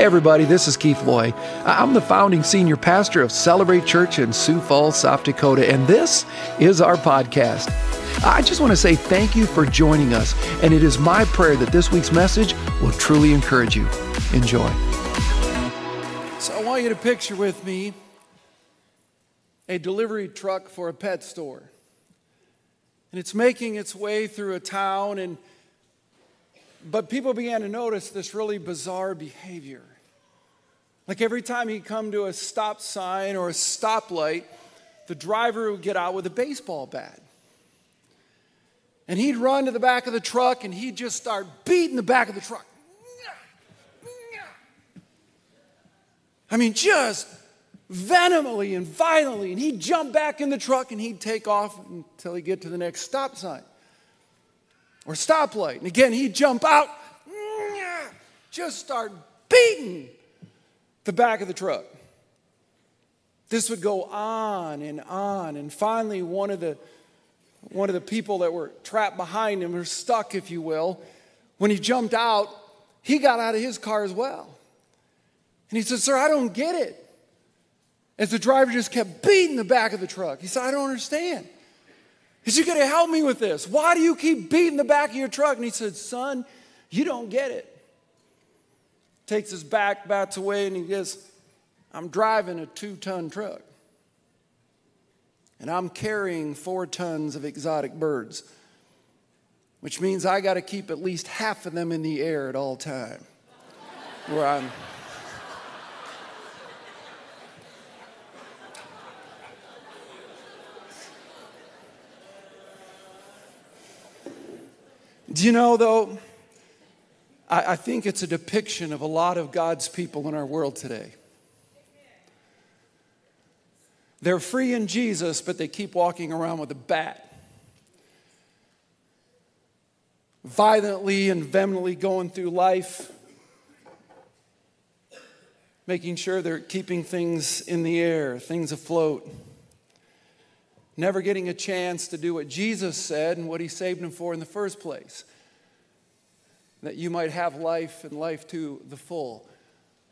Everybody, this is Keith Loy. I'm the founding senior pastor of Celebrate Church in Sioux Falls, South Dakota, and this is our podcast. I just want to say thank you for joining us, and it is my prayer that this week's message will truly encourage you. Enjoy. So, I want you to picture with me a delivery truck for a pet store. And it's making its way through a town, and but people began to notice this really bizarre behavior. Like every time he'd come to a stop sign or a stoplight, the driver would get out with a baseball bat. And he'd run to the back of the truck and he'd just start beating the back of the truck. I mean, just venomly and violently. And he'd jump back in the truck and he'd take off until he'd get to the next stop sign or stoplight. And again, he'd jump out, just start beating the back of the truck. This would go on and on. And finally, one of the, one of the people that were trapped behind him, or stuck, if you will, when he jumped out, he got out of his car as well. And he said, Sir, I don't get it. As the driver just kept beating the back of the truck. He said, I don't understand. He said, You gotta help me with this. Why do you keep beating the back of your truck? And he said, Son, you don't get it. Takes his back bats away and he goes, I'm driving a two ton truck. And I'm carrying four tons of exotic birds, which means I got to keep at least half of them in the air at all time. Where I'm Do you know, though, I, I think it's a depiction of a lot of God's people in our world today. They're free in Jesus, but they keep walking around with a bat. Violently and vehemently going through life, making sure they're keeping things in the air, things afloat. Never getting a chance to do what Jesus said and what he saved them for in the first place that you might have life and life to the full,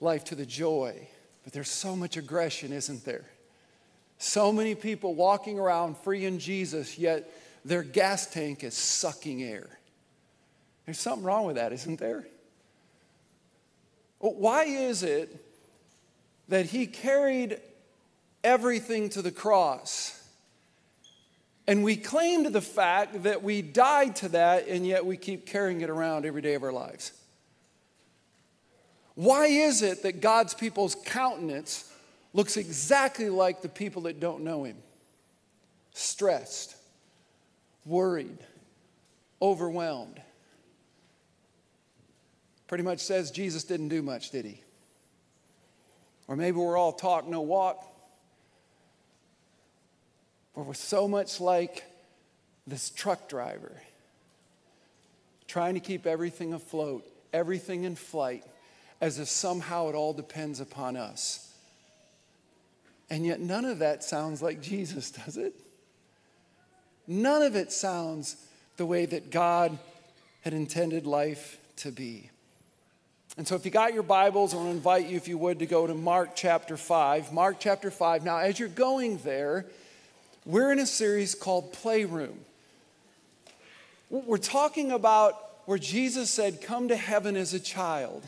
life to the joy. But there's so much aggression, isn't there? So many people walking around free in Jesus, yet their gas tank is sucking air. There's something wrong with that, isn't there? Why is it that he carried everything to the cross? And we claim to the fact that we died to that, and yet we keep carrying it around every day of our lives. Why is it that God's people's countenance looks exactly like the people that don't know Him? Stressed, worried, overwhelmed. Pretty much says Jesus didn't do much, did He? Or maybe we're all talk, no walk. Or we're so much like this truck driver, trying to keep everything afloat, everything in flight, as if somehow it all depends upon us. And yet, none of that sounds like Jesus, does it? None of it sounds the way that God had intended life to be. And so, if you got your Bibles, I want to invite you, if you would, to go to Mark chapter 5. Mark chapter 5. Now, as you're going there, we're in a series called Playroom. We're talking about where Jesus said, Come to heaven as a child.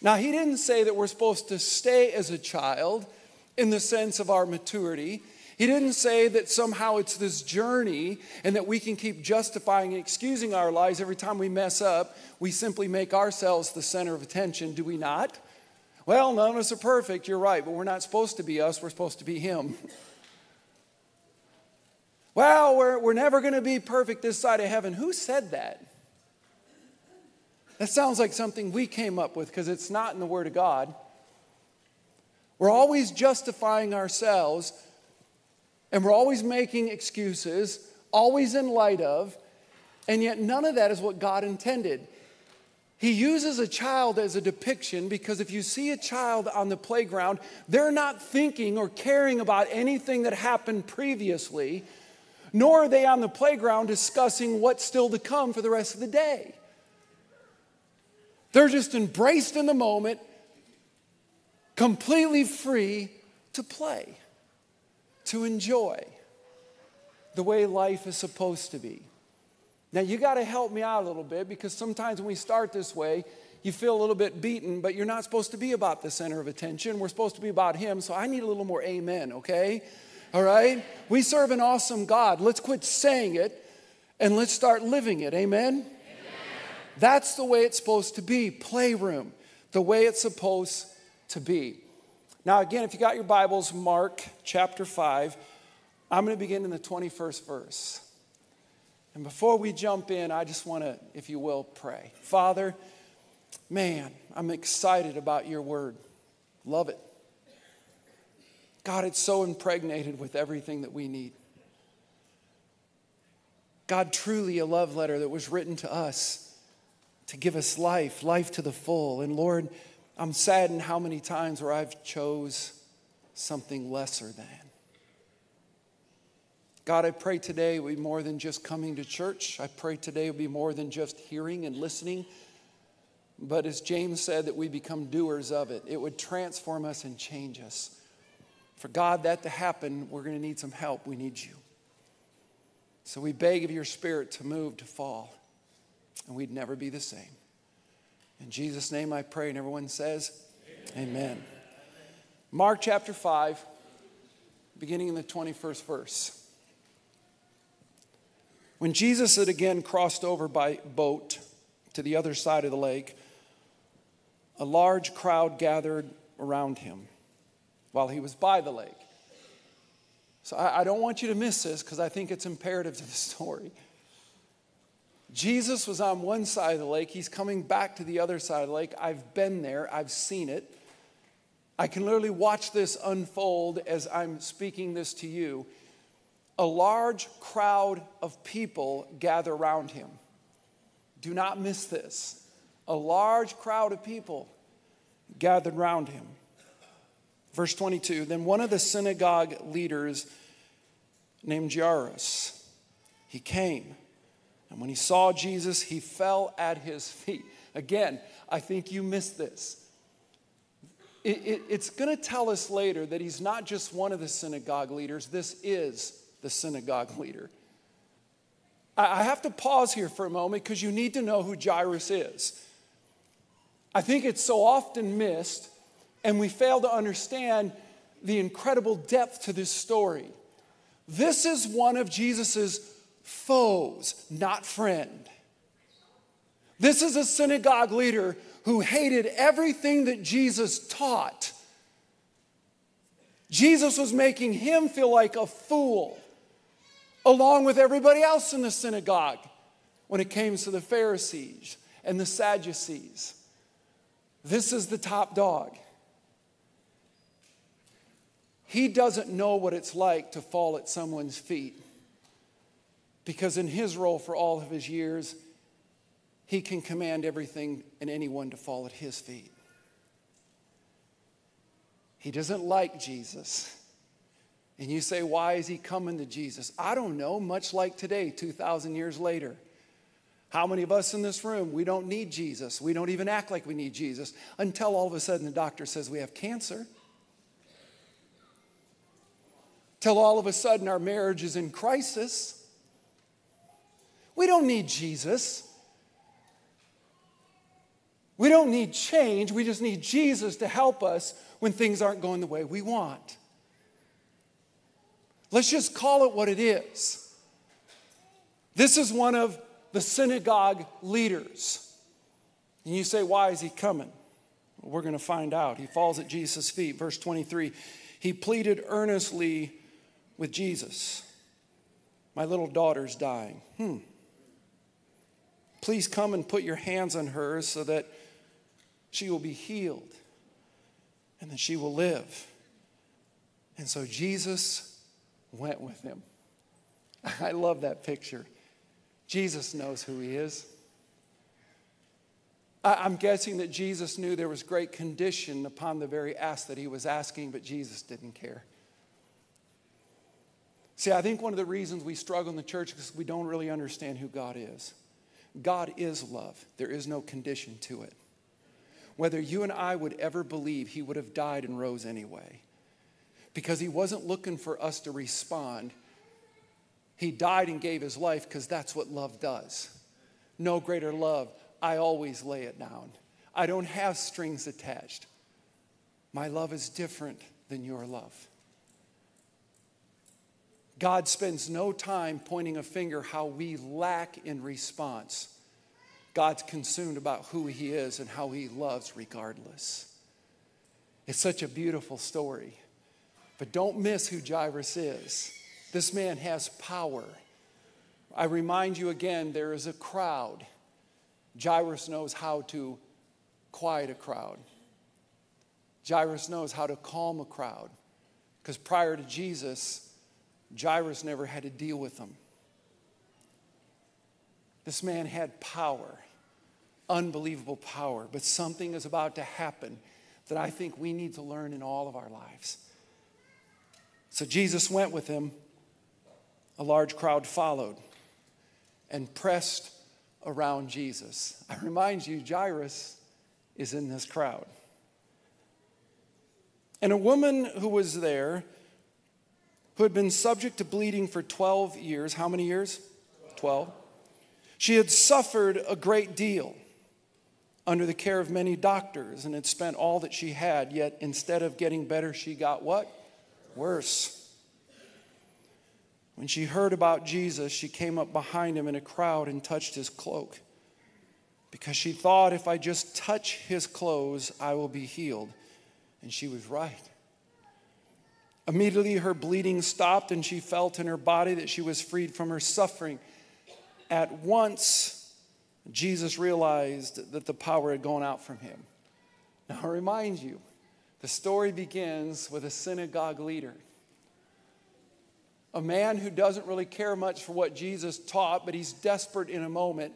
Now, he didn't say that we're supposed to stay as a child in the sense of our maturity. He didn't say that somehow it's this journey and that we can keep justifying and excusing our lives every time we mess up. We simply make ourselves the center of attention, do we not? Well, none of us are perfect, you're right, but we're not supposed to be us, we're supposed to be Him. Well, we're, we're never going to be perfect this side of heaven. Who said that? That sounds like something we came up with because it's not in the Word of God. We're always justifying ourselves and we're always making excuses, always in light of, and yet none of that is what God intended. He uses a child as a depiction because if you see a child on the playground, they're not thinking or caring about anything that happened previously nor are they on the playground discussing what's still to come for the rest of the day. They're just embraced in the moment, completely free to play, to enjoy the way life is supposed to be. Now, you got to help me out a little bit because sometimes when we start this way, you feel a little bit beaten, but you're not supposed to be about the center of attention. We're supposed to be about Him, so I need a little more amen, okay? All right? We serve an awesome God. Let's quit saying it and let's start living it, amen? amen. That's the way it's supposed to be playroom, the way it's supposed to be. Now, again, if you got your Bibles, Mark chapter 5, I'm going to begin in the 21st verse. And before we jump in, I just want to, if you will, pray. Father, man, I'm excited about your word. Love it. God, it's so impregnated with everything that we need. God, truly a love letter that was written to us to give us life, life to the full. And Lord, I'm saddened how many times where I've chose something lesser than. God, I pray today will be more than just coming to church. I pray today will be more than just hearing and listening. But as James said, that we become doers of it. It would transform us and change us. For God, that to happen, we're going to need some help. We need you. So we beg of your spirit to move, to fall, and we'd never be the same. In Jesus' name I pray, and everyone says, Amen. Amen. Mark chapter 5, beginning in the 21st verse. When Jesus had again crossed over by boat to the other side of the lake, a large crowd gathered around him while he was by the lake. So I, I don't want you to miss this because I think it's imperative to the story. Jesus was on one side of the lake. He's coming back to the other side of the lake. I've been there, I've seen it. I can literally watch this unfold as I'm speaking this to you. A large crowd of people gather around him. Do not miss this. A large crowd of people gathered around him. Verse 22 Then one of the synagogue leaders named Jairus, he came and when he saw Jesus, he fell at his feet. Again, I think you missed this. It, it, it's going to tell us later that he's not just one of the synagogue leaders, this is the synagogue leader. I, I have to pause here for a moment because you need to know who Jairus is. I think it's so often missed, and we fail to understand the incredible depth to this story. This is one of Jesus's foes, not friend. This is a synagogue leader who hated everything that Jesus taught. Jesus was making him feel like a fool, along with everybody else in the synagogue when it came to the Pharisees and the Sadducees. This is the top dog. He doesn't know what it's like to fall at someone's feet because in his role for all of his years, he can command everything and anyone to fall at his feet. He doesn't like Jesus. And you say, why is he coming to Jesus? I don't know, much like today, 2,000 years later. How many of us in this room, we don't need Jesus? We don't even act like we need Jesus until all of a sudden the doctor says we have cancer. Till all of a sudden our marriage is in crisis. We don't need Jesus. We don't need change. We just need Jesus to help us when things aren't going the way we want. Let's just call it what it is. This is one of the synagogue leaders. And you say, why is he coming? Well, we're going to find out. He falls at Jesus' feet. Verse 23 He pleaded earnestly with Jesus, My little daughter's dying. Hmm. Please come and put your hands on her so that she will be healed and that she will live. And so Jesus went with him. I love that picture. Jesus knows who he is. I'm guessing that Jesus knew there was great condition upon the very ask that he was asking, but Jesus didn't care. See, I think one of the reasons we struggle in the church is we don't really understand who God is. God is love, there is no condition to it. whether you and I would ever believe he would have died and rose anyway. Because he wasn't looking for us to respond. He died and gave his life because that's what love does. No greater love. I always lay it down. I don't have strings attached. My love is different than your love. God spends no time pointing a finger how we lack in response. God's consumed about who He is and how He loves regardless. It's such a beautiful story. But don't miss who Jairus is. This man has power. I remind you again there is a crowd. Jairus knows how to quiet a crowd. Jairus knows how to calm a crowd. Because prior to Jesus, Jairus never had to deal with them. This man had power, unbelievable power, but something is about to happen that I think we need to learn in all of our lives. So Jesus went with him. A large crowd followed and pressed around Jesus. I remind you, Jairus is in this crowd. And a woman who was there, who had been subject to bleeding for 12 years, how many years? 12. She had suffered a great deal under the care of many doctors and had spent all that she had, yet instead of getting better, she got what? Worse. When she heard about Jesus, she came up behind him in a crowd and touched his cloak because she thought, if I just touch his clothes, I will be healed. And she was right. Immediately, her bleeding stopped, and she felt in her body that she was freed from her suffering. At once, Jesus realized that the power had gone out from him. Now, I remind you, the story begins with a synagogue leader, a man who doesn't really care much for what Jesus taught, but he's desperate in a moment,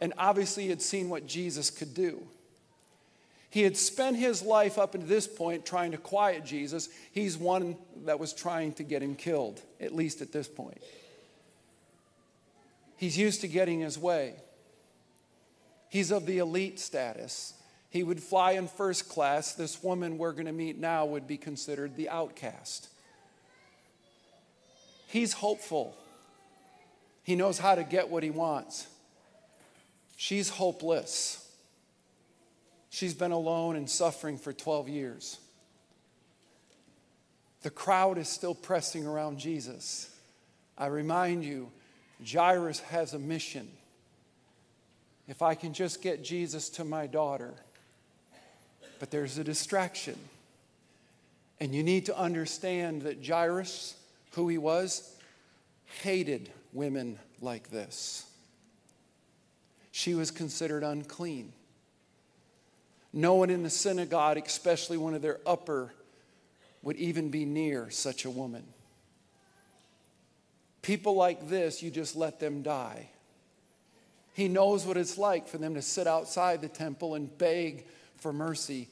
and obviously had seen what Jesus could do. He had spent his life up until this point trying to quiet Jesus. He's one that was trying to get him killed, at least at this point. He's used to getting his way. He's of the elite status. He would fly in first class. This woman we're going to meet now would be considered the outcast. He's hopeful. He knows how to get what he wants. She's hopeless. She's been alone and suffering for 12 years. The crowd is still pressing around Jesus. I remind you, Jairus has a mission. If I can just get Jesus to my daughter, but there's a distraction. And you need to understand that Jairus, who he was, hated women like this. She was considered unclean. No one in the synagogue, especially one of their upper, would even be near such a woman. People like this, you just let them die. He knows what it's like for them to sit outside the temple and beg for mercy,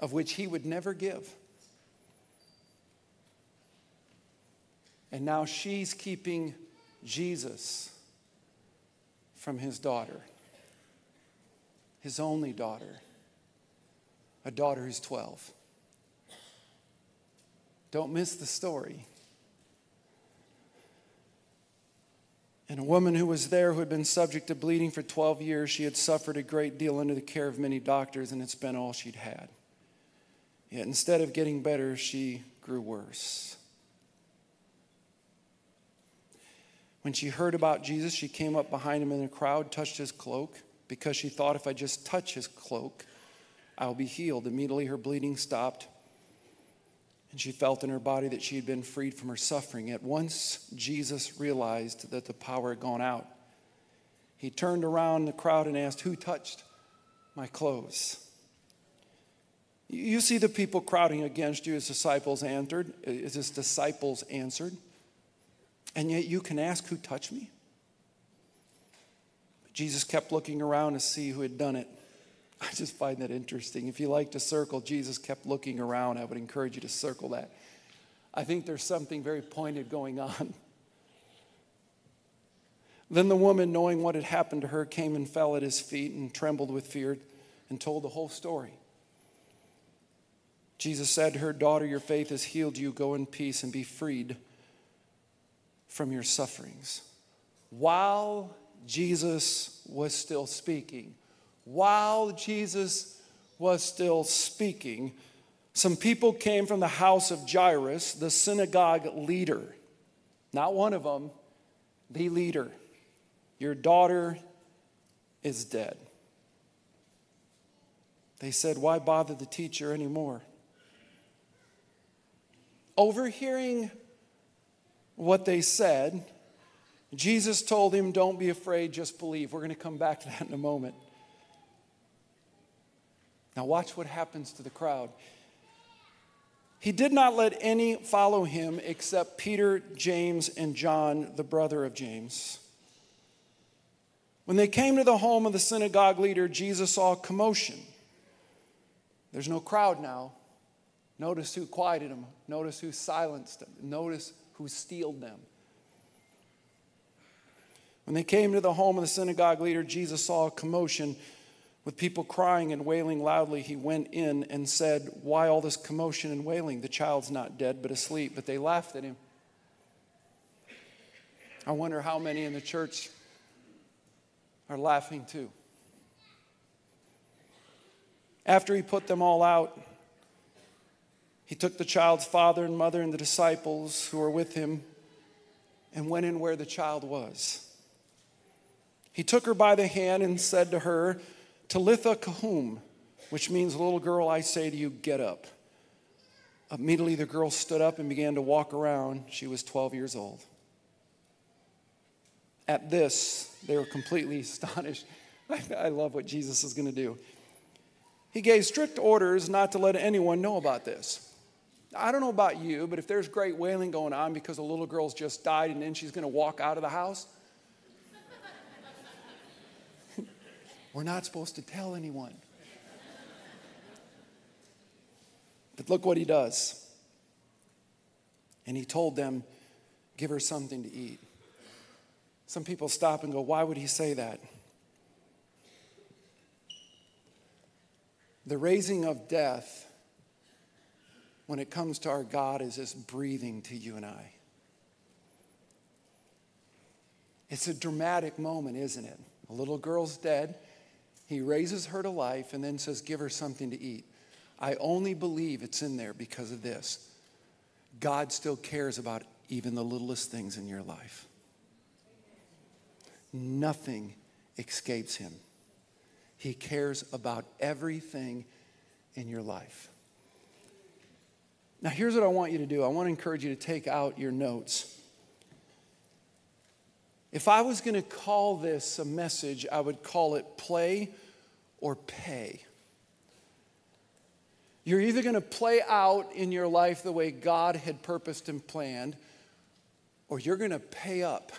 of which he would never give. And now she's keeping Jesus from his daughter, his only daughter a daughter who's 12. Don't miss the story. And a woman who was there who had been subject to bleeding for 12 years, she had suffered a great deal under the care of many doctors, and it's been all she'd had. Yet instead of getting better, she grew worse. When she heard about Jesus, she came up behind him in the crowd, touched his cloak, because she thought if I just touch his cloak, I'll be healed. Immediately her bleeding stopped, and she felt in her body that she had been freed from her suffering. At once, Jesus realized that the power had gone out. He turned around the crowd and asked, Who touched my clothes? You see the people crowding against you, his disciples answered. As his disciples answered. And yet you can ask, Who touched me? Jesus kept looking around to see who had done it. I just find that interesting. If you like to circle, Jesus kept looking around. I would encourage you to circle that. I think there's something very pointed going on. Then the woman, knowing what had happened to her, came and fell at his feet and trembled with fear, and told the whole story. Jesus said to her, Daughter, your faith has healed you. Go in peace and be freed from your sufferings. While Jesus was still speaking, while Jesus was still speaking, some people came from the house of Jairus, the synagogue leader. Not one of them, the leader. Your daughter is dead. They said, Why bother the teacher anymore? Overhearing what they said, Jesus told him, Don't be afraid, just believe. We're going to come back to that in a moment. Now, watch what happens to the crowd. He did not let any follow him except Peter, James, and John, the brother of James. When they came to the home of the synagogue leader, Jesus saw commotion. There's no crowd now. Notice who quieted them. Notice who silenced them. Notice who steeled them. When they came to the home of the synagogue leader, Jesus saw a commotion with people crying and wailing loudly. He went in and said, Why all this commotion and wailing? The child's not dead, but asleep. But they laughed at him. I wonder how many in the church are laughing too. After he put them all out, he took the child's father and mother and the disciples who were with him and went in where the child was. He took her by the hand and said to her, Talitha koum, which means, little girl, I say to you, get up. Immediately the girl stood up and began to walk around. She was 12 years old. At this, they were completely astonished. I, love what Jesus is going to do. He gave strict orders not to let anyone know about this. I don't know about you, but if there's great wailing going on because a little girl's just died and then she's going to walk out of the house, we're not supposed to tell anyone. But look what he does. And he told them, Give her something to eat. Some people stop and go, Why would he say that? The raising of death, when it comes to our God, is just breathing to you and I. It's a dramatic moment, isn't it? A little girl's dead. He raises her to life and then says, Give her something to eat. I only believe it's in there because of this. God still cares about even the littlest things in your life. Nothing escapes him. He cares about everything in your life. Now, here's what I want you to do I want to encourage you to take out your notes. If I was going to call this a message, I would call it play or pay. You're either going to play out in your life the way God had purposed and planned, or you're going to pay up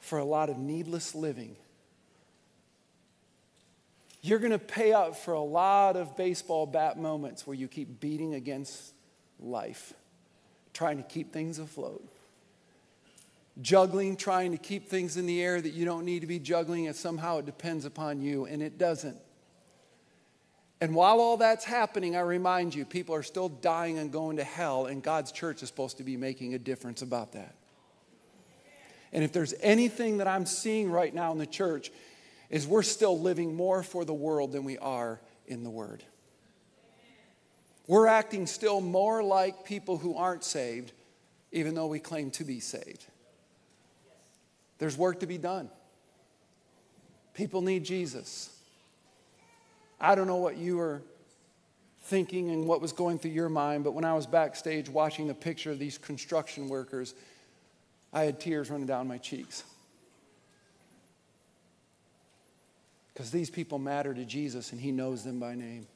for a lot of needless living. You're going to pay up for a lot of baseball bat moments where you keep beating against life, trying to keep things afloat. Juggling, trying to keep things in the air that you don't need to be juggling, and somehow it depends upon you, and it doesn't. And while all that's happening, I remind you, people are still dying and going to hell, and God's church is supposed to be making a difference about that. And if there's anything that I'm seeing right now in the church, is we're still living more for the world than we are in the Word. We're acting still more like people who aren't saved, even though we claim to be saved. There's work to be done. People need Jesus. I don't know what you were thinking and what was going through your mind, but when I was backstage watching the picture of these construction workers, I had tears running down my cheeks. Because these people matter to Jesus and He knows them by name.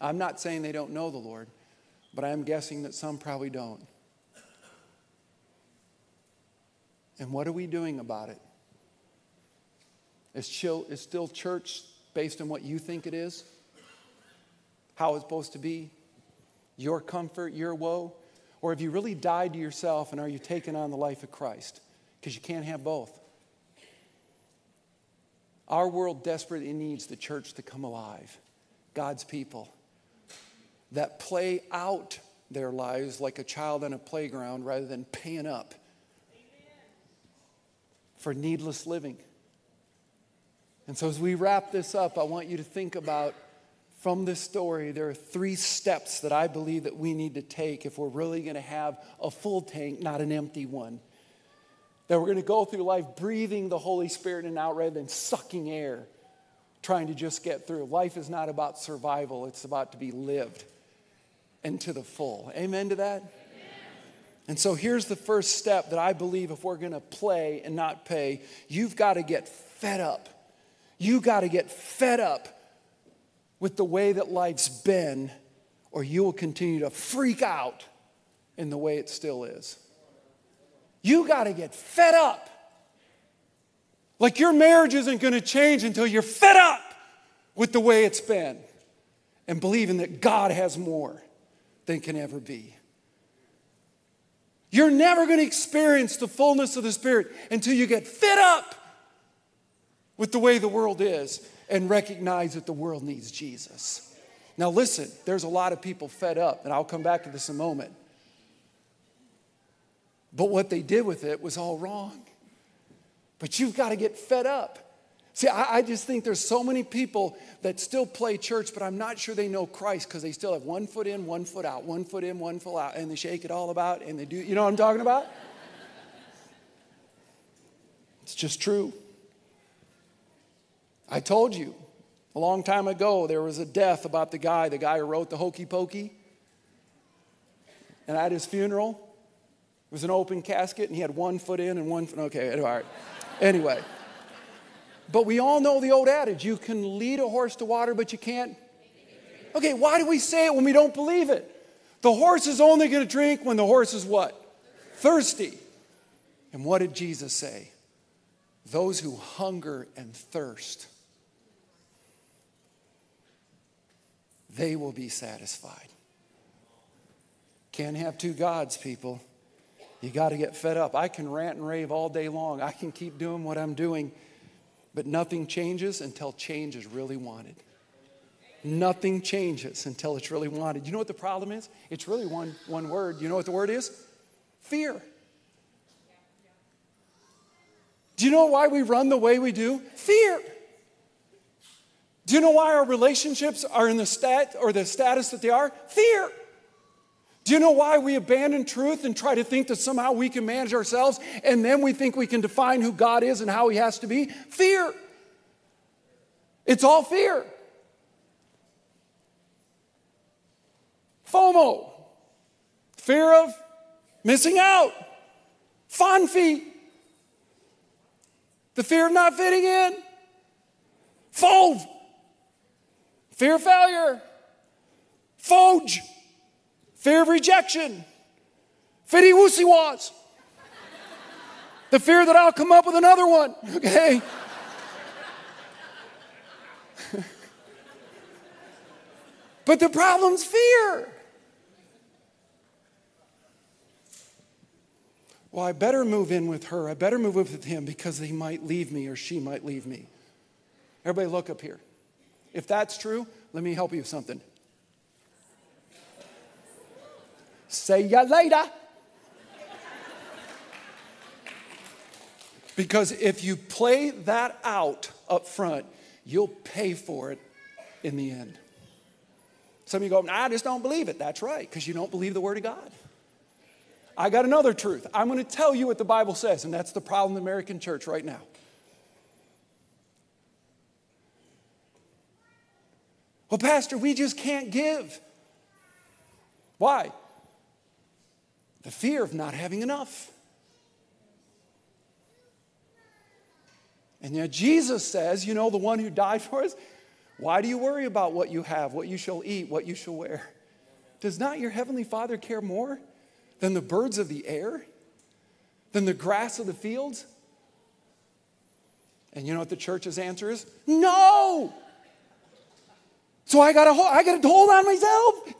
I'm not saying they don't know the Lord, but I am guessing that some probably don't. And what are we doing about it? Is, chill, is still church based on what you think it is? How it's supposed to be? Your comfort, your woe? Or have you really died to yourself and are you taking on the life of Christ? Because you can't have both. Our world desperately needs the church to come alive, God's people that play out their lives like a child on a playground rather than paying up for needless living. And so, as we wrap this up, I want you to think about from this story, there are three steps that I believe that we need to take if we're really going to have a full tank, not an empty one. That we're going to go through life breathing the Holy Spirit in and out rather than sucking air, trying to just get through. Life is not about survival, it's about to be lived and to the full. Amen to that? And so here's the first step that I believe if we're going to play and not pay, you've got to get fed up. You got to get fed up with the way that life's been, or you will continue to freak out in the way it still is. You got to get fed up. Like your marriage isn't going to change until you're fed up with the way it's been and believing that God has more than can ever be. You're never going to experience the fullness of the Spirit until you get fed up with the way the world is and recognize that the world needs Jesus. Now, listen, there's a lot of people fed up, and I'll come back to this in a moment. But what they did with it was all wrong. But you've got to get fed up. See, I, I, just think there's so many people that still play church, but I'm not sure they know Christ because they still have one foot in, one foot out, one foot in, one foot out, and they shake it all about, and they do, you know what I'm talking about? it's just true. I told you a long time ago there was a death about the guy, the guy who wrote the Hokey Pokey. And at his funeral, it was an open casket, and he had one foot in and one foot. Okay, all right. Anyway. But we all know the old adage you can lead a horse to water, but you can't. Okay, why do we say it when we don't believe it? The horse is only going to drink when the horse is what? Thirsty. And what did Jesus say? Those who hunger and thirst they will be satisfied. Can't have two gods, people. You got to get fed up. I can rant and rave all day long. I can keep doing what I'm doing, but nothing changes until change is really wanted. Nothing changes until it's really wanted. You know what the problem is? It's really one, one word. You know what the word is? Fear. Do you know why we run the way we do? Fear. Do you know why our relationships are in the stat or the status that they are? Fear. Do you know why we abandon truth and try to think that somehow we can manage ourselves and then we think we can define who God is and how He has to be? Fear. It's all fear. FOMO, fear of missing out. Fond feet, the fear of not fitting in. Fove, fear of failure, foge, fear of rejection, fitty woosy was, the fear that I'll come up with another one, okay? but the problem's fear. Well, I better move in with her. I better move in with him because he might leave me or she might leave me. Everybody, look up here. If that's true, let me help you with something. See ya later. Because if you play that out up front, you'll pay for it in the end. Some of you go, nah, I just don't believe it. That's right, because you don't believe the Word of God. I got another truth. I'm going to tell you what the Bible says, and that's the problem in the American church right now. Well, Pastor, we just can't give. Why? The fear of not having enough. And yet Jesus says, you know, the one who died for us, why do you worry about what you have, what you shall eat, what you shall wear? Does not your heavenly Father care more than the birds of the air, than the grass of the fields? And you know what the church's answer is? No! So I got to I got to hold on myself.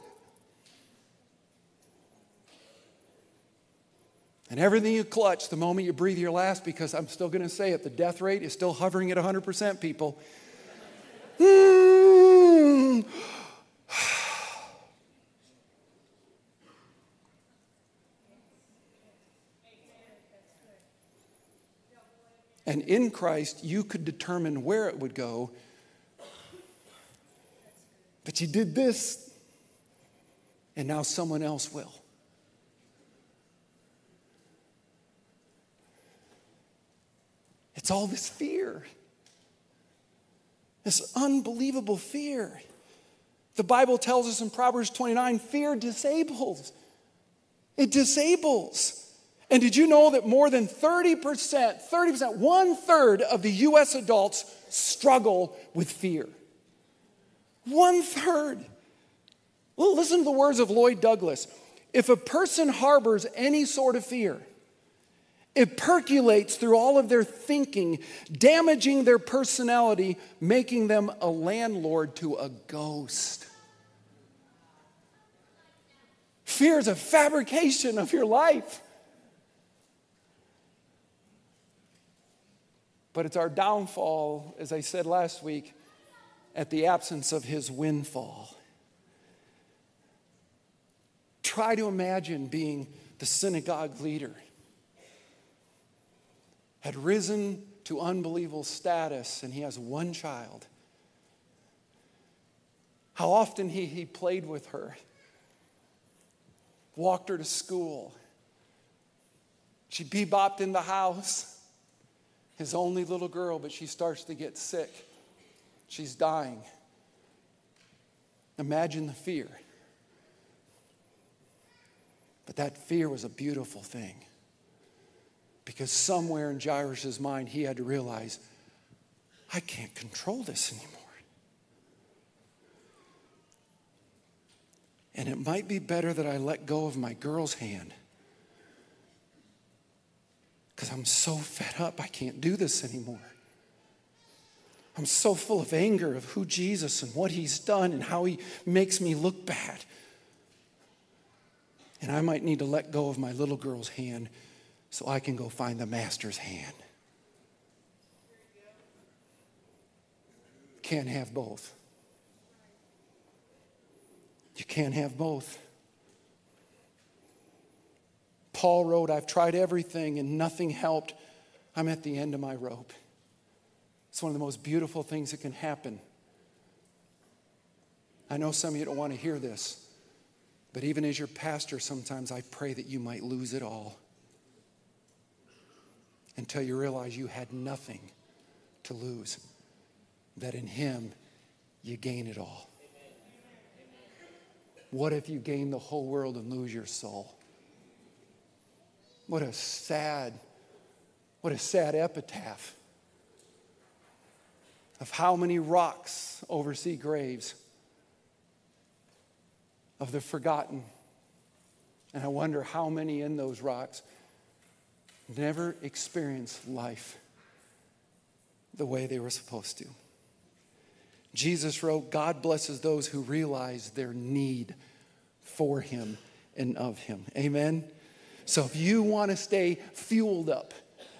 And everything you clutch the moment you breathe your last, because I'm still going to say it, the death rate is still hovering at 100%, people. Mm. And in Christ, you could determine where it would go. But you did this, and now someone else will. It's all this fear, this unbelievable fear. The Bible tells us in Proverbs 29 fear disables. It disables. And did you know that more than 30%, 30%, one third of the US adults struggle with fear? One third. Well, listen to the words of Lloyd Douglas. If a person harbors any sort of fear, it percolates through all of their thinking, damaging their personality, making them a landlord to a ghost. Fear is a fabrication of your life. But it's our downfall, as I said last week, at the absence of his windfall. Try to imagine being the synagogue leader, had risen to unbelievable status, and he has one child. How often he, he played with her, walked her to school. She bebopped in the house his only little girl, but she starts to get sick. She's dying. Imagine the fear. But that fear was a beautiful thing. Because somewhere in Jairus' mind, he had to realize, I can't control this anymore. And it might be better that I let go of my girl's hand because I'm so fed up, I can't do this anymore. I'm so full of anger of who Jesus and what he's done and how he makes me look bad. And I might need to let go of my little girl's hand so I can go find the master's hand. Can't have both. You can't have both. Paul wrote, I've tried everything and nothing helped. I'm at the end of my rope. It's one of the most beautiful things that can happen. I know some of you don't want to hear this, but even as your pastor, sometimes I pray that you might lose it all until you realize you had nothing to lose, that in Him you gain it all. What if you gain the whole world and lose your soul? What a sad, what a sad epitaph of how many rocks oversee graves of the forgotten. And I wonder how many in those rocks never experienced life the way they were supposed to. Jesus wrote, God blesses those who realize their need for Him and of Him. Amen. So if you want to stay fueled up,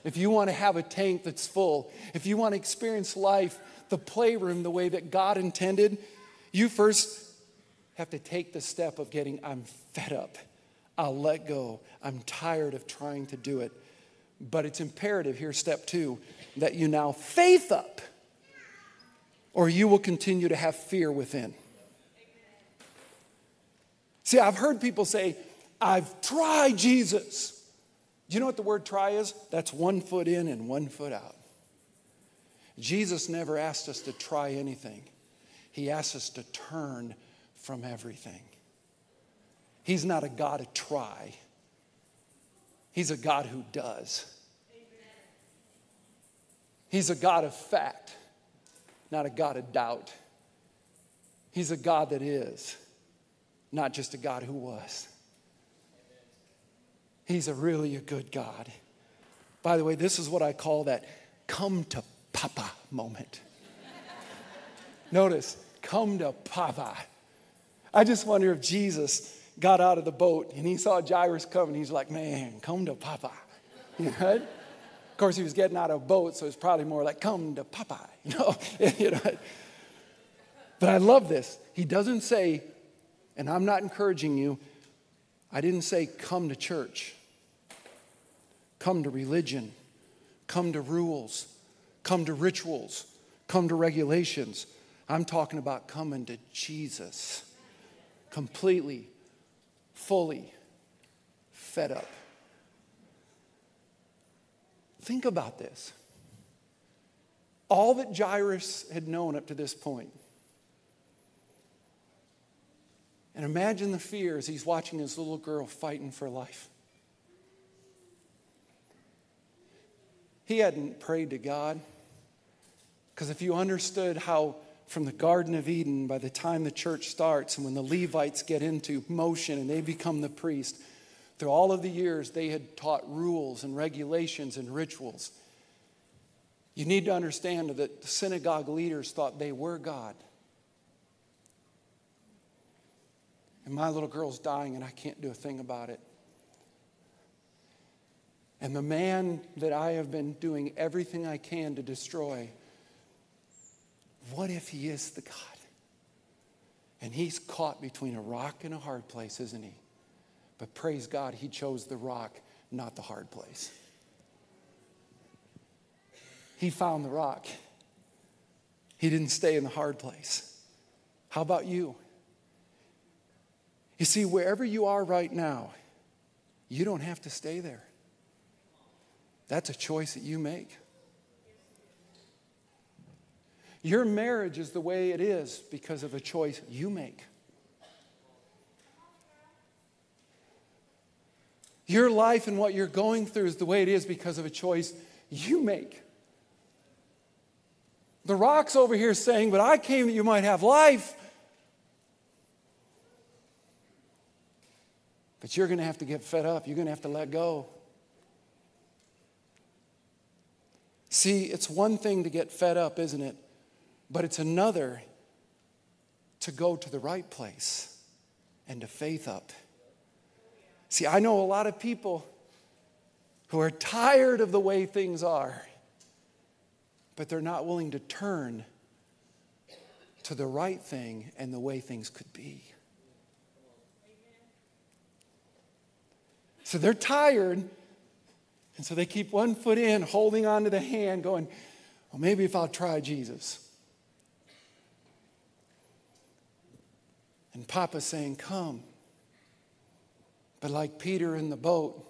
if you want to have a tank that's full, if you want to experience life, the playroom, the way that God intended, you first have to take the step of getting, I'm fed up. I'll let go. I'm tired of trying to do it. But it's imperative, here, step two, that you now faith up, or you will continue to have fear within. See, I've heard people say, I've tried Jesus. Do you know what the word try is? That's one foot in and one foot out. Jesus never asked us to try anything, He asked us to turn from everything. He's not a God of try, He's a God who does. He's a God of fact, not a God of doubt. He's a God that is, not just a God who was. He's a really a good God. By the way, this is what I call that come to Papa moment. Notice, come to Papa. I just wonder if Jesus got out of the boat and he saw Jairus coming. He's like, man, come to Papa. You know? Of course, he was getting out of a boat, so it's probably more like, come to Papa. You know? you know? But I love this. He doesn't say, and I'm not encouraging you, I didn't say come to church, come to religion, come to rules, come to rituals, come to regulations. I'm talking about coming to Jesus completely, fully fed up. Think about this. All that Jairus had known up to this point. And imagine the fear as he's watching his little girl fighting for life. He hadn't prayed to God. Because if you understood how, from the Garden of Eden, by the time the church starts and when the Levites get into motion and they become the priest, through all of the years, they had taught rules and regulations and rituals. You need to understand that the synagogue leaders thought they were God. And my little girl's dying, and I can't do a thing about it. And the man that I have been doing everything I can to destroy, what if he is the God? And he's caught between a rock and a hard place, isn't he? But praise God, he chose the rock, not the hard place. He found the rock. He didn't stay in the hard place. How about you? You see, wherever you are right now, you don't have to stay there. That's a choice that you make. Your marriage is the way it is because of a choice you make. Your life and what you're going through is the way it is because of a choice you make. The rock's over here saying, But I came that you might have life. But you're going to have to get fed up. You're going to have to let go. See, it's one thing to get fed up, isn't it? But it's another to go to the right place and to faith up. See, I know a lot of people who are tired of the way things are, but they're not willing to turn to the right thing and the way things could be. So they're tired, and so they keep one foot in, holding onto the hand, going, well, maybe if I'll try Jesus. And Papa saying, Come. But like Peter in the boat,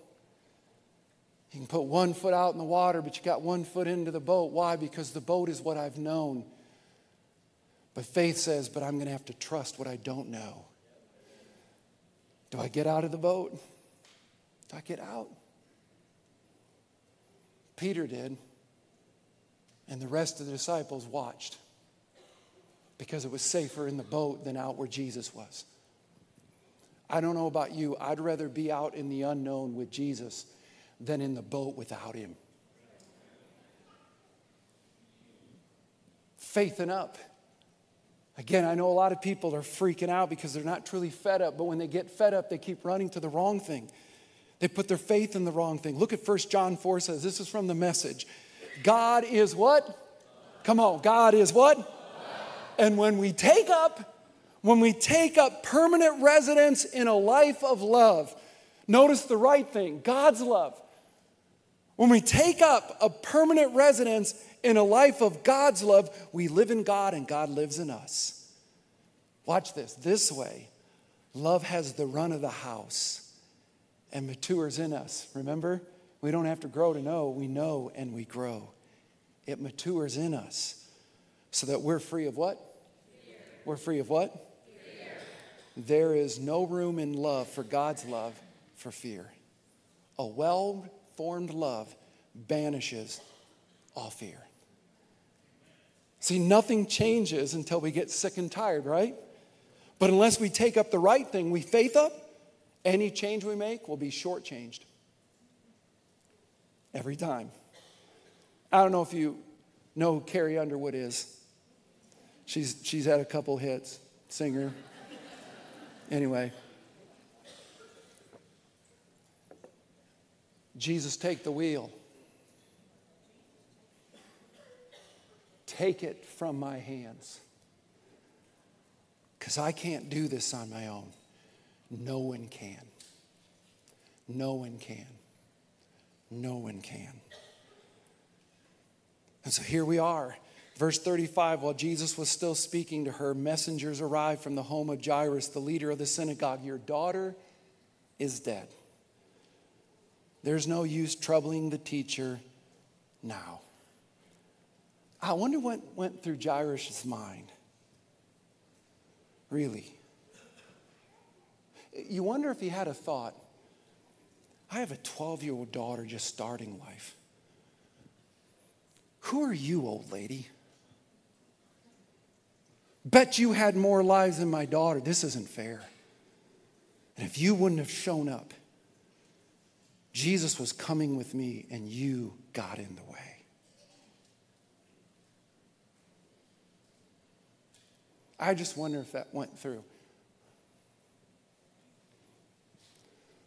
you can put one foot out in the water, but you got one foot into the boat. Why? Because the boat is what I've known. But faith says, But I'm going to have to trust what I don't know. Do I get out of the boat? Do I get out? Peter did, and the rest of the disciples watched because it was safer in the boat than out where Jesus was. I don't know about you, I'd rather be out in the unknown with Jesus than in the boat without him. Faithing up. Again, I know a lot of people are freaking out because they're not truly fed up, but when they get fed up, they keep running to the wrong thing. They put their faith in the wrong thing. Look at 1 John 4 says, this is from the message. God is what? Come on, God is what? And when we take up, when we take up permanent residence in a life of love, notice the right thing God's love. When we take up a permanent residence in a life of God's love, we live in God and God lives in us. Watch this. This way, love has the run of the house and matures in us. Remember? We don't have to grow to know, we know and we grow. It matures in us so that we're free of what? Fear. We're free of what? Fear. There is no room in love for God's love for fear. A well formed love banishes all fear. See, nothing changes until we get sick and tired, right? But unless we take up the right thing, we faith up, any change we make will be shortchanged. Every time. I don't know if you know who Carrie Underwood is. She's, she's had a couple hits, singer. anyway. Jesus, take the wheel. Take it from my hands. Because I can't do this on my own. No one can. No one can. No one can. And so here we are. Verse 35 While Jesus was still speaking to her, messengers arrived from the home of Jairus, the leader of the synagogue. Your daughter is dead. There's no use troubling the teacher now. I wonder what went through Jairus' mind. Really. You wonder if he had a thought I have a 12 year old daughter just starting life. Who are you, old lady? Bet you had more lives than my daughter. This isn't fair. And if you wouldn't have shown up, Jesus was coming with me and you got in the way. I just wonder if that went through.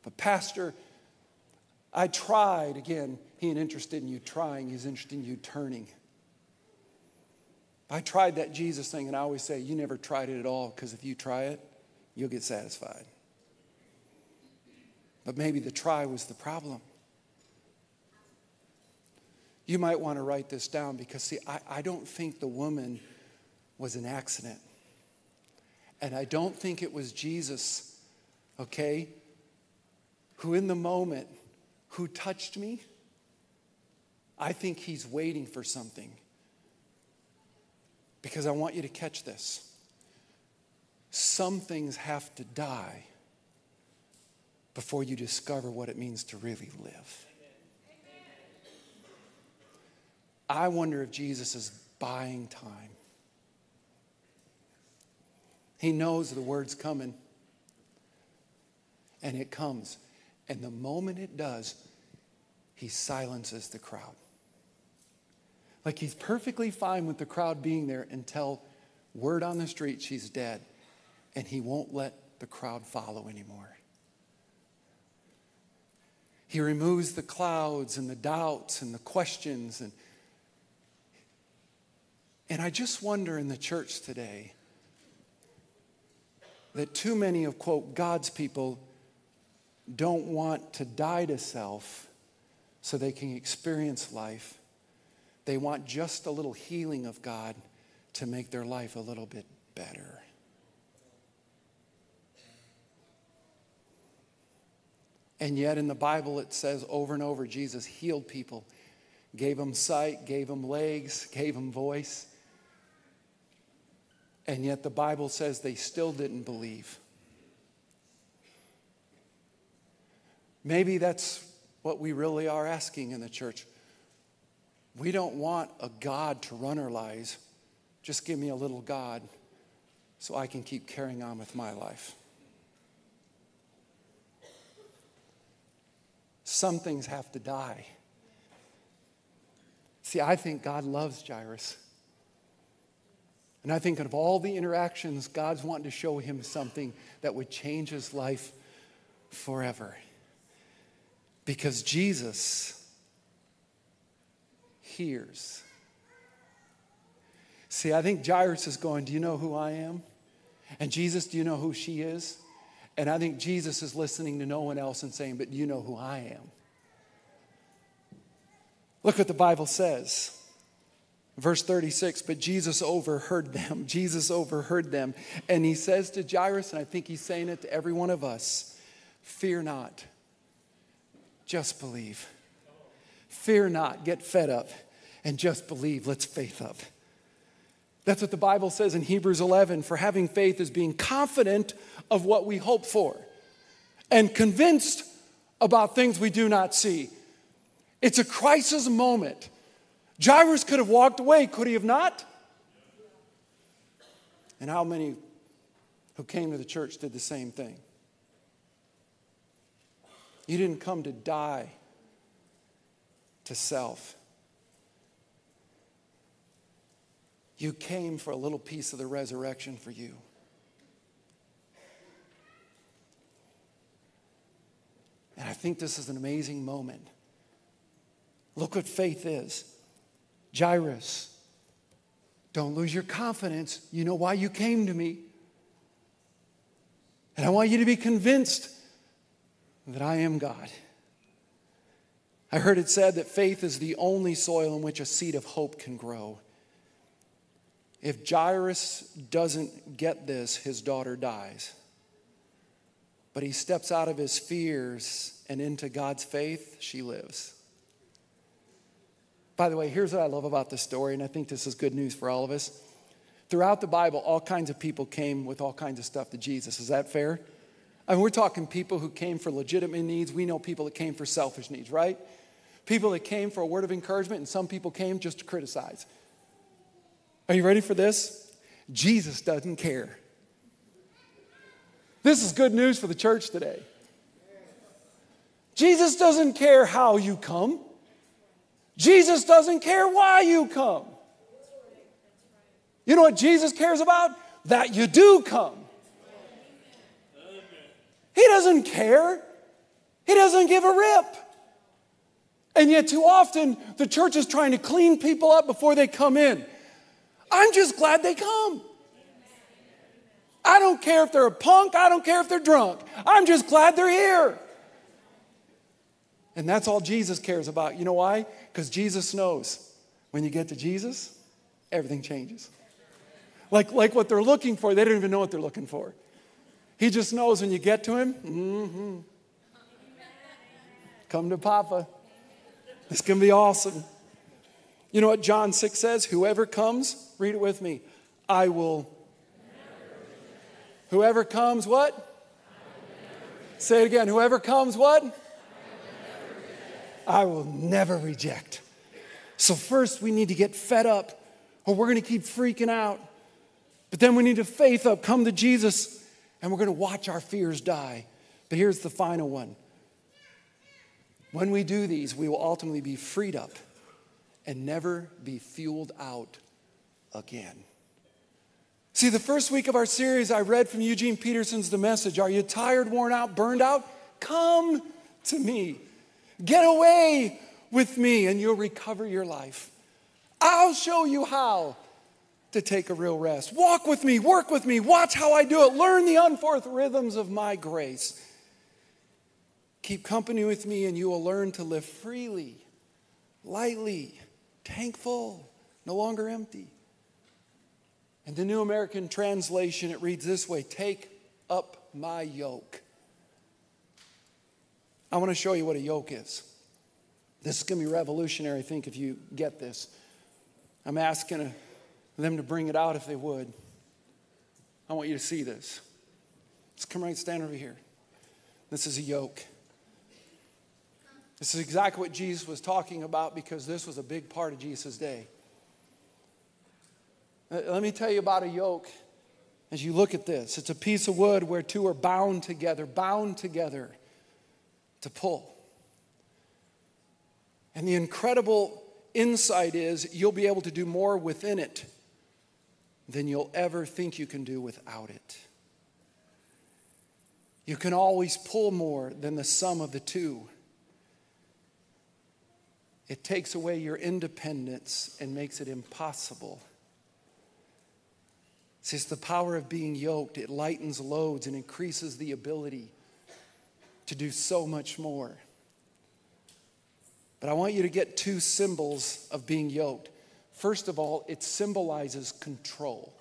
But, Pastor, I tried. Again, he ain't interested in you trying, he's interested in you turning. I tried that Jesus thing, and I always say, You never tried it at all, because if you try it, you'll get satisfied. But maybe the try was the problem. You might want to write this down because, see, I, I don't think the woman was an accident. And I don't think it was Jesus, okay, who in the moment, who touched me. I think he's waiting for something. Because I want you to catch this. Some things have to die before you discover what it means to really live. I wonder if Jesus is buying time. He knows the word's coming, and it comes. And the moment it does, he silences the crowd. Like he's perfectly fine with the crowd being there until word on the street she's dead, and he won't let the crowd follow anymore. He removes the clouds and the doubts and the questions. And, and I just wonder in the church today that too many of, quote, God's people don't want to die to self so they can experience life. They want just a little healing of God to make their life a little bit better. And yet in the Bible, it says over and over Jesus healed people, gave them sight, gave them legs, gave them voice. And yet the Bible says they still didn't believe. Maybe that's what we really are asking in the church. We don't want a God to run our lives. Just give me a little God so I can keep carrying on with my life. Some things have to die. See, I think God loves Jairus. And I think of all the interactions, God's wanting to show him something that would change his life forever. Because Jesus hears. See, I think Jairus is going, Do you know who I am? And Jesus, do you know who she is? And I think Jesus is listening to no one else and saying, But you know who I am. Look what the Bible says. Verse 36, but Jesus overheard them. Jesus overheard them. And he says to Jairus, and I think he's saying it to every one of us fear not, just believe. Fear not, get fed up, and just believe. Let's faith up. That's what the Bible says in Hebrews 11 for having faith is being confident of what we hope for and convinced about things we do not see. It's a crisis moment. Jairus could have walked away, could he have not? And how many who came to the church did the same thing? You didn't come to die to self. You came for a little piece of the resurrection for you. And I think this is an amazing moment Look what faith is. Jairus, don't lose your confidence. You know why you came to me. And I want you to be convinced that I am God. I heard it said that faith is the only soil in which a seed of hope can grow. If Jairus doesn't get this, his daughter dies. But he steps out of his fears and into God's faith, she lives. By the way, here's what I love about this story, and I think this is good news for all of us. Throughout the Bible, all kinds of people came with all kinds of stuff to Jesus. Is that fair? I mean, we're talking people who came for legitimate needs. We know people that came for selfish needs, right? People that came for a word of encouragement, and some people came just to criticize. Are you ready for this? Jesus doesn't care. This is good news for the church today. Jesus doesn't care how you come. Jesus doesn't care why you come. You know what Jesus cares about? That you do come. He doesn't care. He doesn't give a rip. And yet, too often, the church is trying to clean people up before they come in. I'm just glad they come. I don't care if they're a punk, I don't care if they're drunk. I'm just glad they're here. And that's all Jesus cares about. You know why? Because Jesus knows when you get to Jesus, everything changes. Like, like what they're looking for, they don't even know what they're looking for. He just knows when you get to him, mm-hmm. come to Papa. It's going to be awesome. You know what John 6 says? Whoever comes, read it with me, I will. Whoever comes, what? Say it again. Whoever comes, what? I will never reject. So, first, we need to get fed up, or we're going to keep freaking out. But then we need to faith up, come to Jesus, and we're going to watch our fears die. But here's the final one when we do these, we will ultimately be freed up and never be fueled out again. See, the first week of our series, I read from Eugene Peterson's The Message Are you tired, worn out, burned out? Come to me. Get away with me, and you'll recover your life. I'll show you how to take a real rest. Walk with me, work with me, watch how I do it, learn the unforth rhythms of my grace. Keep company with me, and you will learn to live freely, lightly, tank full, no longer empty. In the New American Translation, it reads this way Take up my yoke. I want to show you what a yoke is. This is going to be revolutionary, I think, if you get this. I'm asking them to bring it out if they would. I want you to see this. Let's come right, stand over here. This is a yoke. This is exactly what Jesus was talking about because this was a big part of Jesus' day. Uh, let me tell you about a yoke as you look at this. It's a piece of wood where two are bound together, bound together to pull. And the incredible insight is you'll be able to do more within it than you'll ever think you can do without it. You can always pull more than the sum of the two. It takes away your independence and makes it impossible. See, the power of being yoked. It lightens loads and increases the ability to do so much more. But I want you to get two symbols of being yoked. First of all, it symbolizes control.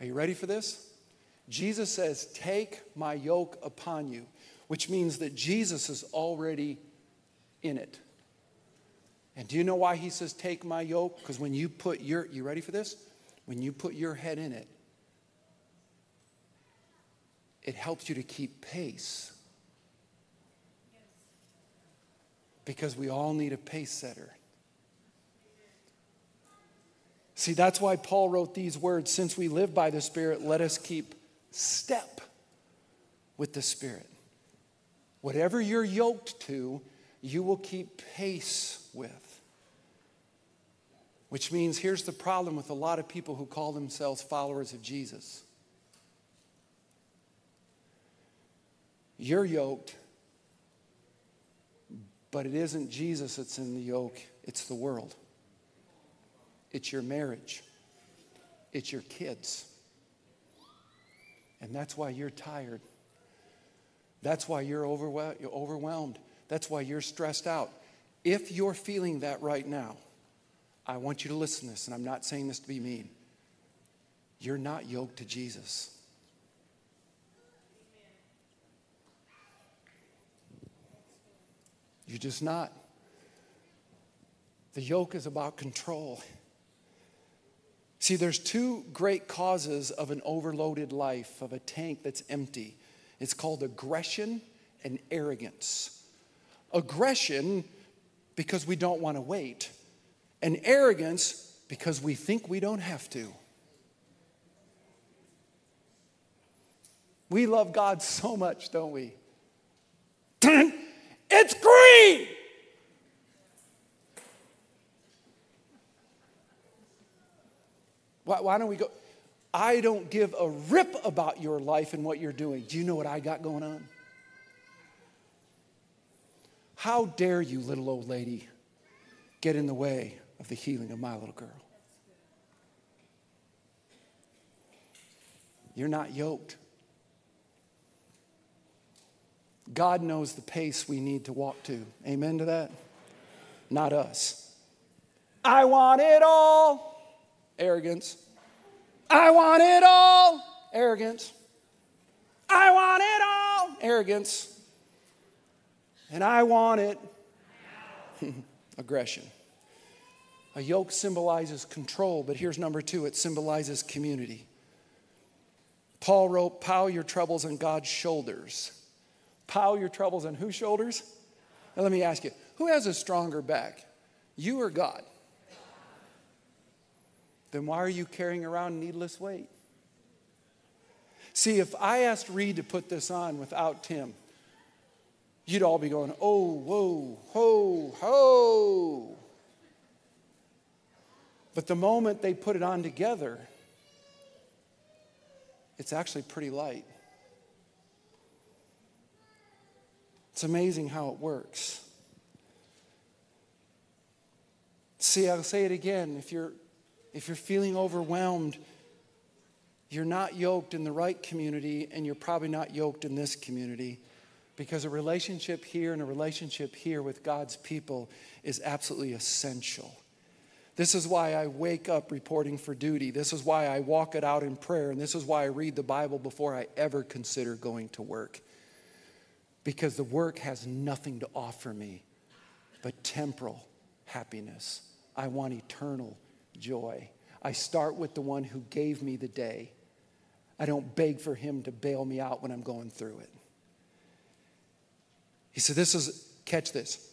Are you ready for this? Jesus says, Take my yoke upon you, which means that Jesus is already in it. And do you know why he says, Take my yoke? Because when you put your, you ready for this? When you put your head in it, it helps you to keep pace. Because we all need a pace setter. See, that's why Paul wrote these words since we live by the Spirit, let us keep step with the Spirit. Whatever you're yoked to, you will keep pace with. Which means here's the problem with a lot of people who call themselves followers of Jesus. You're yoked, But it isn't Jesus that's in the yoke, it's the world. It's your marriage. It's your kids. And that's why you're tired. That's why you're overwhel- you're overwhelmed. That's why you're stressed out. If you're feeling that right now, I want you to listen to this, and I'm not saying this to be mean. You're not yoked to Jesus. You're just not. The yoke is about control. See, there's two great causes of an overloaded life, of a tank that's empty. It's called aggression and arrogance. Aggression, because we don't want to wait, and arrogance, because we think we don't have to. We love God so much, don't we? it's green! Why, why don't we go? I don't give a rip about your life and what you're doing. Do you know what I got going on? How dare you, little old lady, get in the way of the healing of my little girl? You're not yoked. God knows the pace we need to walk to. Amen to that? Not us. I want it all. Arrogance. I want it all. Arrogance. I want it all. Arrogance. And I want it. Aggression. A yoke symbolizes control, but here's number two it symbolizes community. Paul wrote, Pile your troubles on God's shoulders. Pile your troubles on whose shoulders? Now, let me ask you who has a stronger back, you or God? then why are you carrying around needless weight? See, if I asked Reed to put this on without Tim, you'd all be going, oh, whoa, ho, ho. But the moment they put it on together, it's actually pretty light. It's amazing how it works. See, I'll say it again. If you're if you're feeling overwhelmed, you're not yoked in the right community, and you're probably not yoked in this community because a relationship here and a relationship here with God's people is absolutely essential. This is why I wake up reporting for duty. This is why I walk it out in prayer. And this is why I read the Bible before I ever consider going to work. Because the work has nothing to offer me but temporal happiness. I want eternal joy. I start with the one who gave me the day. I don't beg for him to bail me out when I'm going through it. He said, This is, catch this.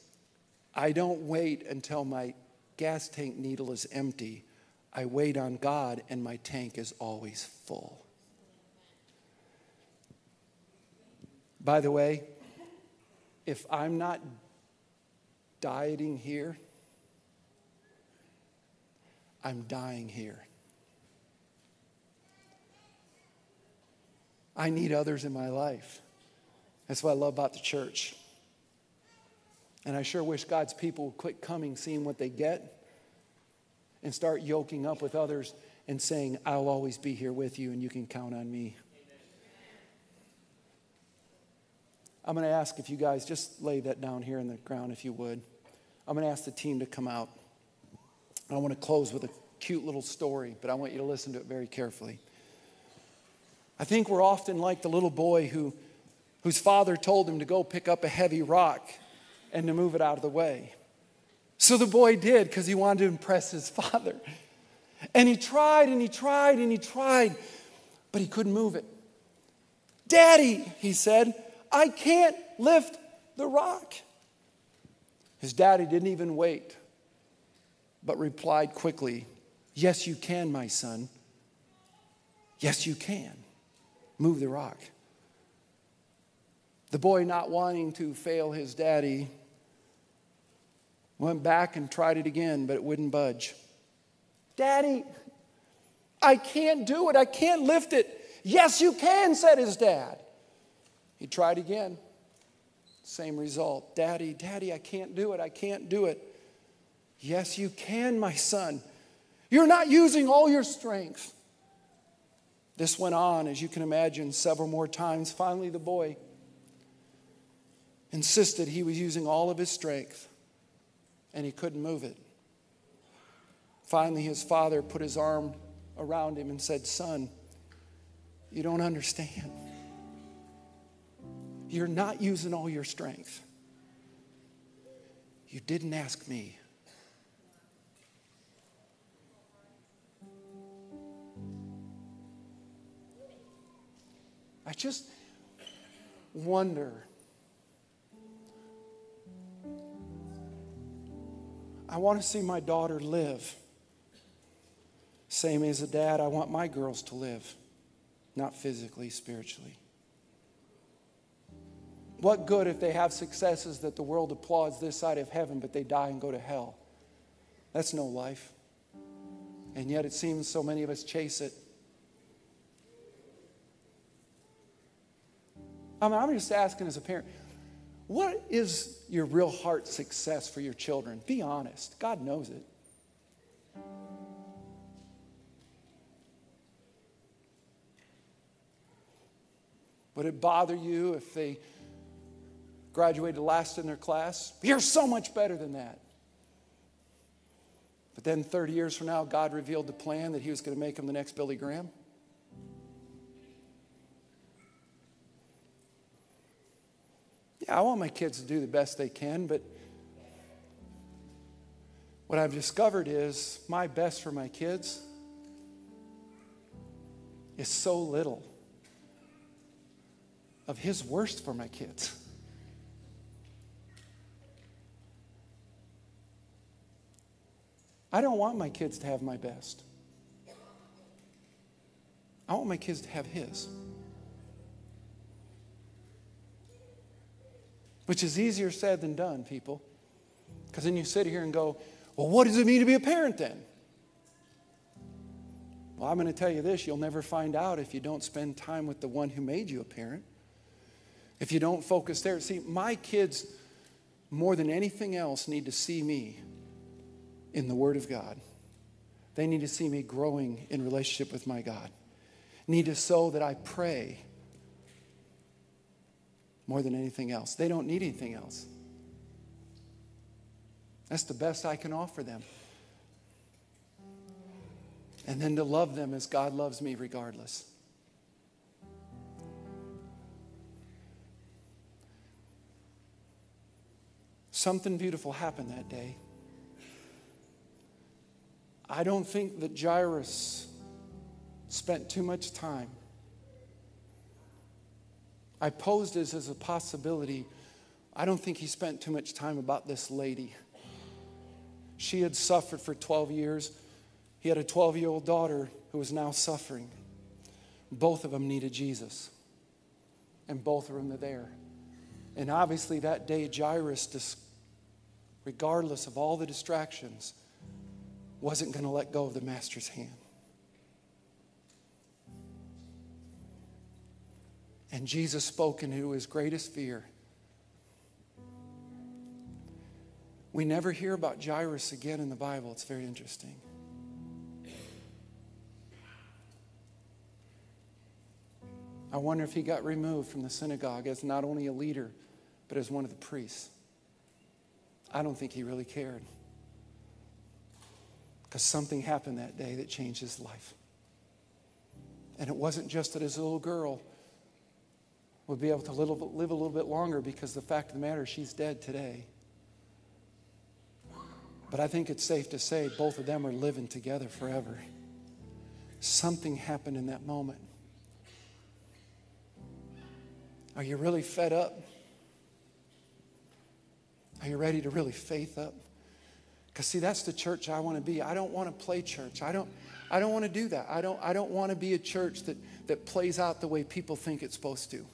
I don't wait until my gas tank needle is empty. I wait on God and my tank is always full. By the way, if I'm not dieting here, I'm dying here. I need others in my life. That's what I love about the church. And I sure wish God's people would quit coming, seeing what they get, and start yoking up with others and saying, I'll always be here with you and you can count on me. I'm going to ask if you guys just lay that down here in the ground, if you would. I'm going to ask the team to come out. I want to close with a cute little story, but I want you to listen to it very carefully. I think we're often like the little boy who, whose father told him to go pick up a heavy rock and to move it out of the way. So the boy did because he wanted to impress his father. And he tried and he tried and he tried, but he couldn't move it. Daddy, he said, I can't lift the rock. His daddy didn't even wait but replied quickly, Yes, you can, my son. Yes, you can. Move the rock. The boy, not wanting to fail his daddy, went back and tried it again, but it wouldn't budge. Daddy, I can't do it. I can't lift it. Yes, you can, said his dad. He tried again. Same result. Daddy, Daddy, I can't do it. I can't do it. Yes, you can, my son. You're not using all your strength. This went on, as you can imagine, several more times. Finally, the boy insisted he was using all of his strength and he couldn't move it. Finally, his father put his arm around him and said, Son, you don't understand. You're not using all your strength. You didn't ask me. I just wonder. I want to see my daughter live. Same as a dad, I want my girls to live, not physically, spiritually. What good if they have successes that the world applauds this side of heaven, but they die and go to hell? That's no life. And yet it seems so many of us chase it. I mean, I'm just asking as a parent, what is your real heart success for your children? Be honest. God knows it. Would it bother you if they graduated last in their class? You're so much better than that. But then 30 years from now, God revealed the plan that He was going to make them the next Billy Graham. Yeah, I want my kids to do the best they can, but what I've discovered is my best for my kids is so little of His worst for my kids. I don't want my kids to have my best. I want my kids to have His. Which is easier said than done, people. Because then you sit here and go, well, what does it mean to be a parent then? Well, I'm going to tell you this you'll never find out if you don't spend time with the one who made you a parent. If you don't focus there. See, my kids, more than anything else, need to see me in the Word of God. They need to see me growing in relationship with my God. Need to so that I pray more than anything else. They don't need anything else. That's the best I can offer them. And then to love them as God loves me, regardless. Something beautiful happened that day. I don't think that Jairus spent too much time I posed this as a possibility. I don't think he spent too much time about this lady. She had suffered for 12 years. He had a 12 year old daughter who was now suffering. Both of them needed Jesus, and both of them are there. And obviously, that day, Jairus, regardless of all the distractions, wasn't going to let go of the Master's hand. And Jesus spoke into his greatest fear. We never hear about Jairus again in the Bible. It's very interesting. I wonder if he got removed from the synagogue as not only a leader, but as one of the priests. I don't think he really cared. Because something happened that day that changed his life. And it wasn't just that his little girl would be able to live, live a little bit longer because the fact of the matter, she's dead today. But I think it's safe to say both of them are living together forever. Something happened in that moment. Are you really fed up? Are you ready to really faith up? Because see, that's the church I want to be. I don't want to play church. I don't, I don't want to do that. I don't, I don't want to be a church that, that plays out the way people think it's supposed to.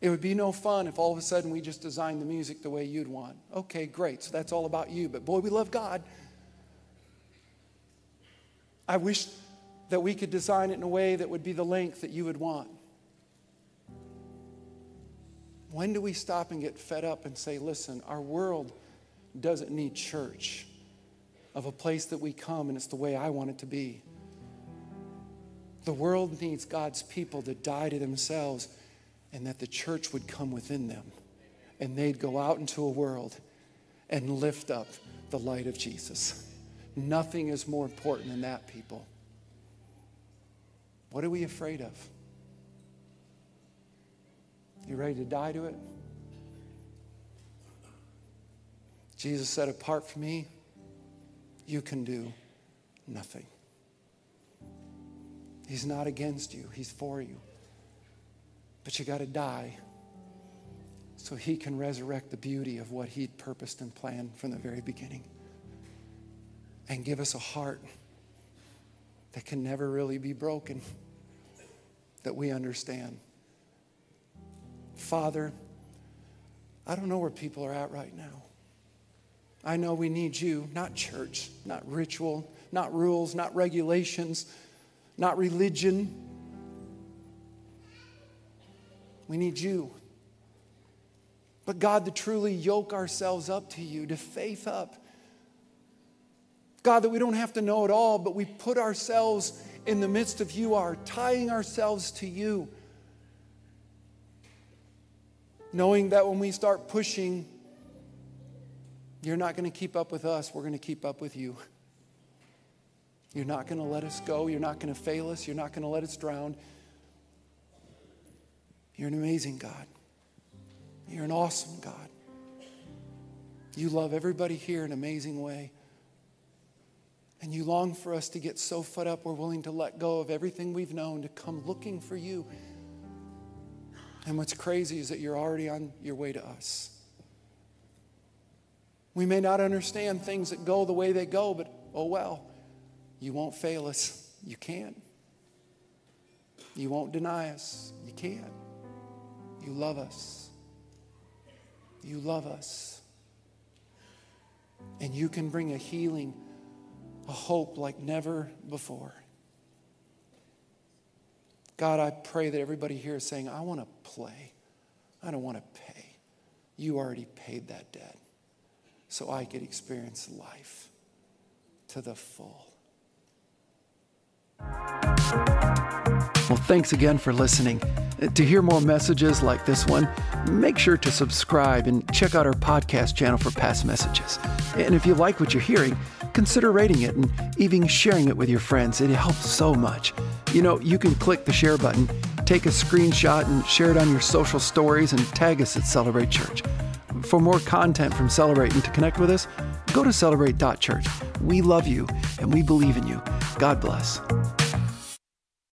It would be no fun if all of a sudden we just designed the music the way you'd want. Okay, great. So that's all about you. But boy, we love God. I wish that we could design it in a way that would be the length that you would want. When do we stop and get fed up and say, listen, our world doesn't need church of a place that we come and it's the way I want it to be? The world needs God's people to die to themselves and that the church would come within them and they'd go out into a world and lift up the light of Jesus. Nothing is more important than that, people. What are we afraid of? You ready to die to it? Jesus said, Apart from me, you can do nothing. He's not against you, He's for you. But you got to die so He can resurrect the beauty of what He'd purposed and planned from the very beginning and give us a heart that can never really be broken, that we understand. Father, I don't know where people are at right now. I know we need you, not church, not ritual, not rules, not regulations, not religion. We need you. But God, to truly yoke ourselves up to you, to faith up. God, that we don't have to know it all, but we put ourselves in the midst of you are, tying ourselves to you knowing that when we start pushing, you're not going to keep up with us, we're going to keep up with you. You're not going to let us go. You're not going to fail us. You're not going to let us drown. You're an amazing God. You're an awesome God. You love everybody here in an amazing way. And you long for us to get so fed up we're willing to let go of everything we've known to come looking for you and what's crazy is that you're already on your way to us. We may not understand things that go the way they go, but oh well, you won't fail us. You can't. You won't deny us. You can't. You love us. You love us. And you can bring a healing, a hope like never before. God, I pray that everybody here is saying, I want to play. I don't want to pay. You already paid that debt so I could experience life to the full. Well, thanks again for listening. Uh, to hear more messages like this one, make sure to subscribe and check out our podcast channel for past messages. And if you like what you're hearing, consider rating it and even sharing it with your friends. It helps so much. You know, you can click the share button, take a screenshot, and share it on your social stories and tag us at Celebrate Church. For more content from Celebrate and to connect with us, go to celebrate.church. We love you and we believe in you. God bless.